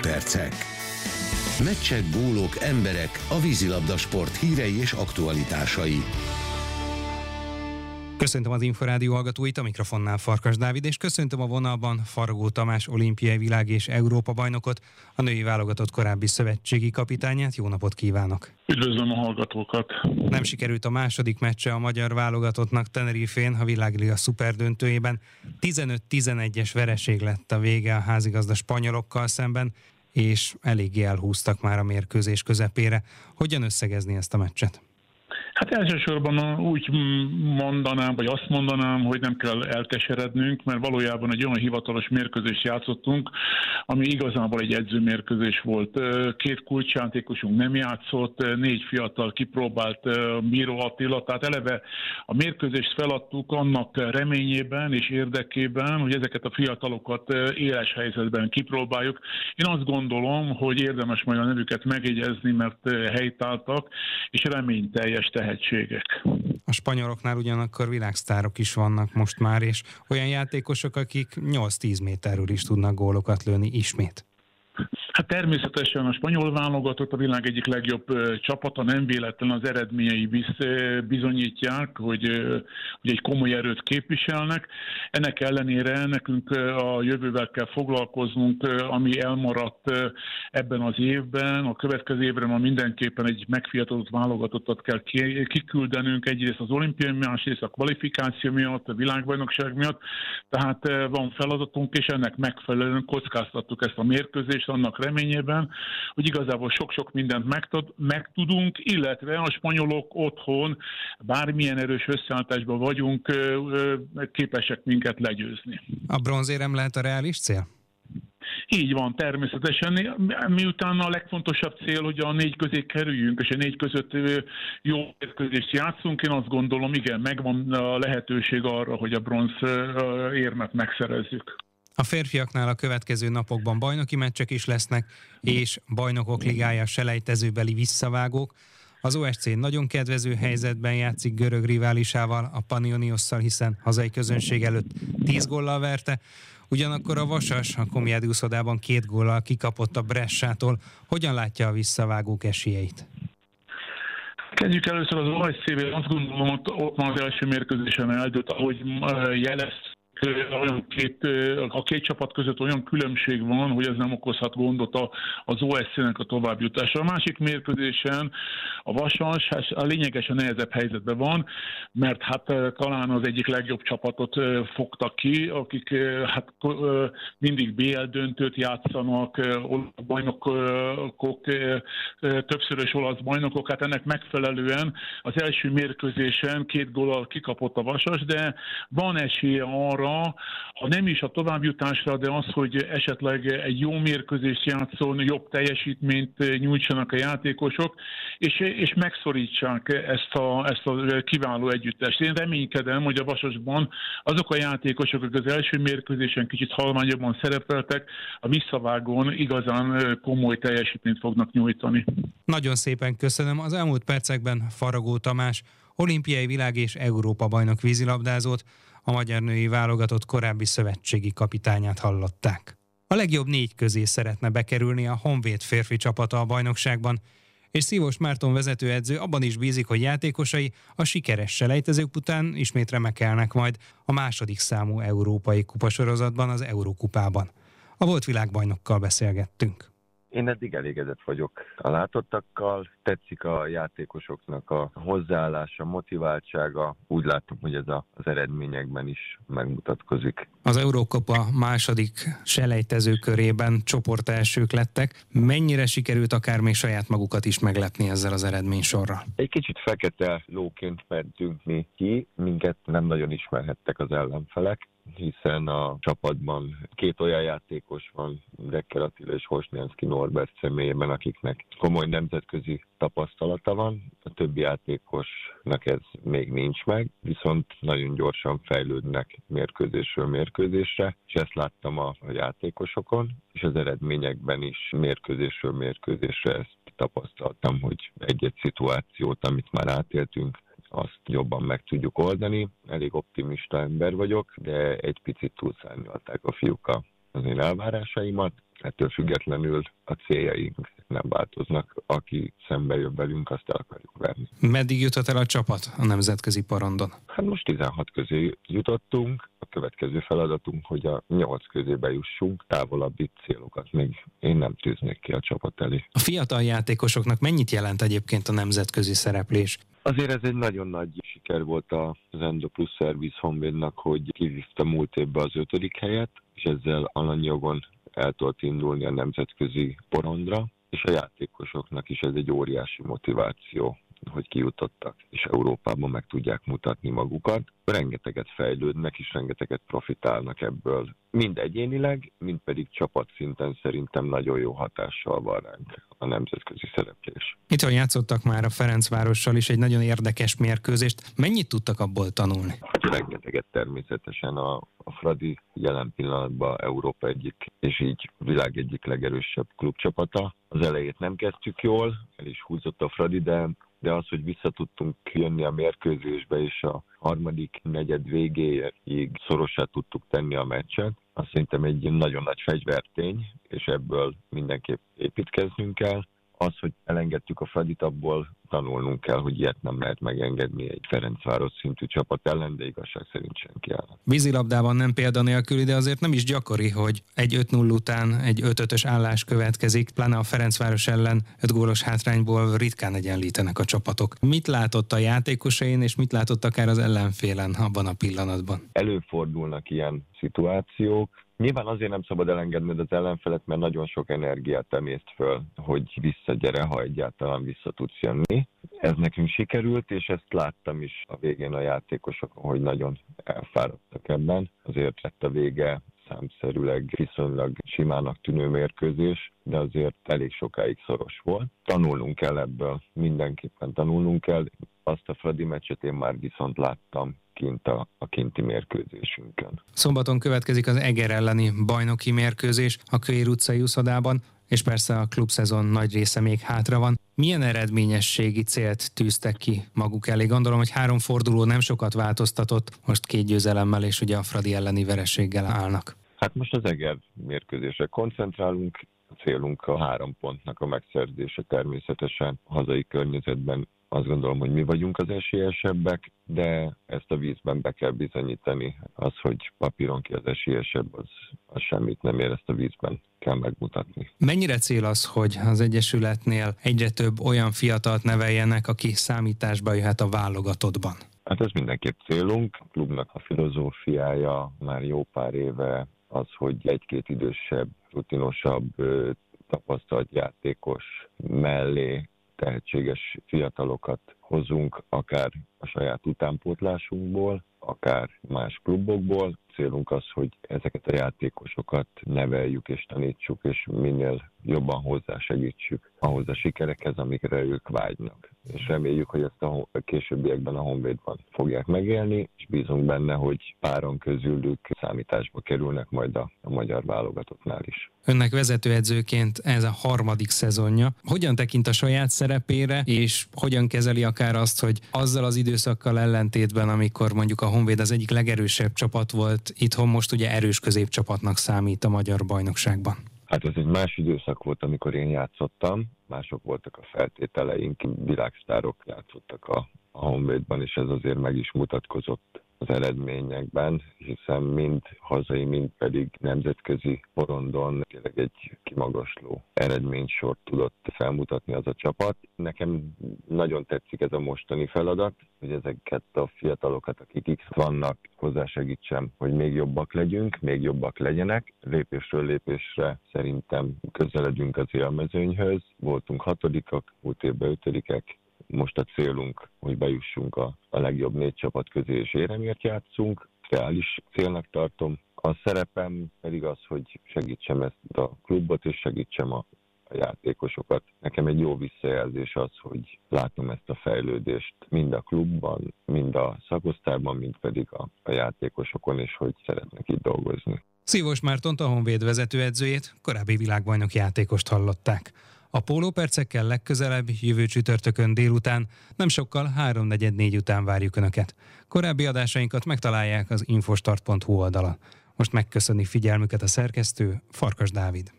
percek. Meccsek, gólok, emberek, a vízilabda sport hírei és aktualitásai. Köszöntöm az Inforádió hallgatóit, a mikrofonnál Farkas Dávid, és köszöntöm a vonalban Faragó Tamás olimpiai világ és Európa bajnokot, a női válogatott korábbi szövetségi kapitányát. Jó napot kívánok! Üdvözlöm a hallgatókat! Nem sikerült a második meccse a magyar válogatottnak Tenerifén a világliga szuperdöntőjében. 15-11-es vereség lett a vége a házigazda spanyolokkal szemben, és eléggé elhúztak már a mérkőzés közepére. Hogyan összegezni ezt a meccset? Hát elsősorban úgy mondanám, vagy azt mondanám, hogy nem kell elkeserednünk, mert valójában egy olyan hivatalos mérkőzést játszottunk, ami igazából egy edzőmérkőzés volt. Két kulcsjátékosunk nem játszott, négy fiatal kipróbált Miro Attila, tehát eleve a mérkőzést feladtuk annak reményében és érdekében, hogy ezeket a fiatalokat éles helyzetben kipróbáljuk. Én azt gondolom, hogy érdemes majd a nevüket megjegyezni, mert helytáltak, és reményteljes tehet tehetségek. A spanyoloknál ugyanakkor világsztárok is vannak most már, és olyan játékosok, akik 8-10 méterről is tudnak gólokat lőni ismét. Hát természetesen a spanyol válogatott a világ egyik legjobb csapata, nem véletlen az eredményei bizonyítják, hogy, hogy egy komoly erőt képviselnek. Ennek ellenére nekünk a jövővel kell foglalkoznunk, ami elmaradt ebben az évben. A következő évre ma mindenképpen egy megfiatalozott válogatottat kell kiküldenünk, egyrészt az olimpiai, másrészt a kvalifikáció miatt, a világbajnokság miatt. Tehát van feladatunk, és ennek megfelelően kockáztattuk ezt a mérkőzést, annak reményében, hogy igazából sok-sok mindent megtud, megtudunk, illetve a spanyolok otthon bármilyen erős összeállításban vagyunk, képesek minket legyőzni. A bronzérem lehet a reális cél? Így van, természetesen. Miután a legfontosabb cél, hogy a négy közé kerüljünk, és a négy között jó érkezést játszunk, én azt gondolom, igen, megvan a lehetőség arra, hogy a bronz érmet megszerezzük. A férfiaknál a következő napokban bajnoki meccsek is lesznek, és bajnokok ligája selejtezőbeli visszavágók. Az OSC nagyon kedvező helyzetben játszik görög riválisával, a Panioniosszal, hiszen hazai közönség előtt 10 góllal verte. Ugyanakkor a Vasas a Komjádi úszodában két góllal kikapott a Bressától. Hogyan látja a visszavágók esélyeit? Kezdjük először az OSC-vel, azt gondolom, ott, ott már az első mérkőzésen eldőlt, ahogy jelez olyan két, a két csapat között olyan különbség van, hogy ez nem okozhat gondot az OSZ-nek a továbbjutása. A másik mérkőzésen a Vasas hát a lényegesen nehezebb helyzetben van, mert hát talán az egyik legjobb csapatot fogtak ki, akik hát mindig BL döntőt játszanak, bajnokok, többszörös olasz bajnokok, hát ennek megfelelően az első mérkőzésen két gólal kikapott a Vasas, de van esélye arra, arra, ha nem is a továbbjutásra, de az, hogy esetleg egy jó mérkőzést játszon, jobb teljesítményt nyújtsanak a játékosok, és, és megszorítsák ezt a, ezt a kiváló együttest. Én reménykedem, hogy a Vasasban azok a játékosok, akik az első mérkőzésen kicsit halványabban szerepeltek, a visszavágón igazán komoly teljesítményt fognak nyújtani. Nagyon szépen köszönöm. Az elmúlt percekben Faragó Tamás, olimpiai világ és Európa bajnok vízilabdázót, a magyar női válogatott korábbi szövetségi kapitányát hallották. A legjobb négy közé szeretne bekerülni a Honvéd férfi csapata a bajnokságban, és Szívós Márton vezetőedző abban is bízik, hogy játékosai a sikeres selejtezők után ismét remekelnek majd a második számú európai kupasorozatban, az Eurókupában. A volt világbajnokkal beszélgettünk. Én eddig elégedett vagyok a látottakkal, tetszik a játékosoknak a hozzáállása, motiváltsága. Úgy látom, hogy ez a, az eredményekben is megmutatkozik. Az Eurókopa második selejtező körében csoport elsők lettek. Mennyire sikerült akár még saját magukat is meglepni ezzel az eredménysorral? Egy kicsit fekete lóként mentünk mi ki, minket nem nagyon ismerhettek az ellenfelek hiszen a csapatban két olyan játékos van, Dekker Attila és Hosnyanszki Norbert személyében, akiknek komoly nemzetközi tapasztalata van, a többi játékosnak ez még nincs meg, viszont nagyon gyorsan fejlődnek mérkőzésről mérkőzésre, és ezt láttam a játékosokon, és az eredményekben is mérkőzésről mérkőzésre ezt tapasztaltam, hogy egy-egy szituációt, amit már átéltünk, azt jobban meg tudjuk oldani. Elég optimista ember vagyok, de egy picit túlszárnyalták a fiúk az én elvárásaimat, ettől függetlenül a céljaink nem változnak. Aki szembe jön velünk, azt el akarjuk venni. Meddig jutott el a csapat a nemzetközi porondon? Hát most 16 közé jutottunk, a következő feladatunk, hogy a 8 közé bejussunk, távolabbi célokat még én nem tűznék ki a csapat elé. A fiatal játékosoknak mennyit jelent egyébként a nemzetközi szereplés? Azért ez egy nagyon nagy siker volt az Endo Plus Service Honvédnak, hogy kivívta múlt évben az ötödik helyet, és ezzel alanyjogon el tudott indulni a nemzetközi porondra, és a játékosoknak is ez egy óriási motiváció hogy kijutottak, és Európában meg tudják mutatni magukat. Rengeteget fejlődnek, és rengeteget profitálnak ebből. Mind egyénileg, mind pedig csapatszinten szerintem nagyon jó hatással van ránk a nemzetközi szereplés. Itt játszottak már a Ferencvárossal is egy nagyon érdekes mérkőzést. Mennyit tudtak abból tanulni? Rengeteget természetesen a, a Fradi jelen pillanatban Európa egyik, és így világ egyik legerősebb klubcsapata. Az elejét nem kezdtük jól, el is húzott a Fradi, de de az, hogy vissza tudtunk jönni a mérkőzésbe, és a harmadik negyed végéig szorosá tudtuk tenni a meccset, azt szerintem egy nagyon nagy fegyvertény, és ebből mindenképp építkeznünk kell. Az, hogy elengedtük a Fradit, abból tanulnunk kell, hogy ilyet nem lehet megengedni egy Ferencváros szintű csapat ellen, de igazság szerint senki ellen. Vízilabdában nem példanélküli, de azért nem is gyakori, hogy egy 5-0 után egy 5-5-ös állás következik, pláne a Ferencváros ellen 5 gólos hátrányból ritkán egyenlítenek a csapatok. Mit látott a játékosain, és mit látott akár az ellenfélen abban a pillanatban? Előfordulnak ilyen szituációk, Nyilván azért nem szabad elengedned az ellenfelet, mert nagyon sok energiát emészt föl, hogy visszagyere, ha egyáltalán vissza tudsz jönni. Ez nekünk sikerült, és ezt láttam is a végén a játékosokon, hogy nagyon elfáradtak ebben. Azért lett a vége számszerűleg viszonylag simának tűnő mérkőzés, de azért elég sokáig szoros volt. Tanulnunk kell ebből, mindenképpen tanulnunk kell. Azt a Fradi meccset én már viszont láttam kint a, a kinti mérkőzésünkön. Szombaton következik az Eger elleni bajnoki mérkőzés a Köér utcai úszodában, és persze a klubszezon nagy része még hátra van. Milyen eredményességi célt tűztek ki maguk elé? Gondolom, hogy három forduló nem sokat változtatott, most két győzelemmel és ugye a Fradi elleni vereséggel állnak. Hát most az Eger mérkőzésre koncentrálunk, a célunk a három pontnak a megszerzése természetesen hazai környezetben azt gondolom, hogy mi vagyunk az esélyesebbek, de ezt a vízben be kell bizonyítani. Az, hogy papíron ki az esélyesebb, az, az semmit nem ér, ezt a vízben kell megmutatni. Mennyire cél az, hogy az Egyesületnél egyre több olyan fiatalt neveljenek, aki számításba jöhet a válogatottban? Hát ez mindenképp célunk. A klubnak a filozófiája már jó pár éve az, hogy egy-két idősebb, rutinosabb, tapasztalt játékos mellé tehetséges fiatalokat hozunk, akár a saját utánpótlásunkból, akár más klubokból. Célunk az, hogy ezeket a játékosokat neveljük és tanítsuk, és minél jobban hozzásegítsük ahhoz a sikerekhez, amikre ők vágynak. És reméljük, hogy ezt a későbbiekben a Honvédban fogják megélni, és bízunk benne, hogy páron közülük számításba kerülnek majd a, a magyar válogatottnál is. Önnek vezetőedzőként ez a harmadik szezonja. Hogyan tekint a saját szerepére, és hogyan kezeli akár azt, hogy azzal az időszakkal ellentétben, amikor mondjuk a Honvéd az egyik legerősebb csapat volt, itthon most ugye erős középcsapatnak számít a magyar bajnokságban? Hát ez egy más időszak volt, amikor én játszottam, mások voltak a feltételeink, világsztárok játszottak a, a Honvédban, és ez azért meg is mutatkozott az eredményekben, hiszen mind hazai, mind pedig nemzetközi porondon tényleg egy kimagasló eredménysort tudott felmutatni az a csapat. Nekem nagyon tetszik ez a mostani feladat, hogy ezeket a fiatalokat, akik itt vannak, hozzásegítsem, hogy még jobbak legyünk, még jobbak legyenek. Lépésről lépésre szerintem közeledünk az élmezőnyhöz. Voltunk hatodikak, múlt évben ötödikek, most a célunk, hogy bejussunk a, a legjobb négy csapat közé, és éremért játszunk. Reális célnak tartom. A szerepem pedig az, hogy segítsem ezt a klubot, és segítsem a, a játékosokat. Nekem egy jó visszajelzés az, hogy látom ezt a fejlődést mind a klubban, mind a szakosztárban, mind pedig a, a játékosokon, és hogy szeretnek itt dolgozni. Szívos Mártont, a Honvéd vezetőedzőjét, korábbi világbajnok játékost hallották. A pólópercekkel legközelebb, jövő csütörtökön délután, nem sokkal 3.44 után várjuk Önöket. Korábbi adásainkat megtalálják az infostart.hu oldalon. Most megköszöni figyelmüket a szerkesztő, Farkas Dávid.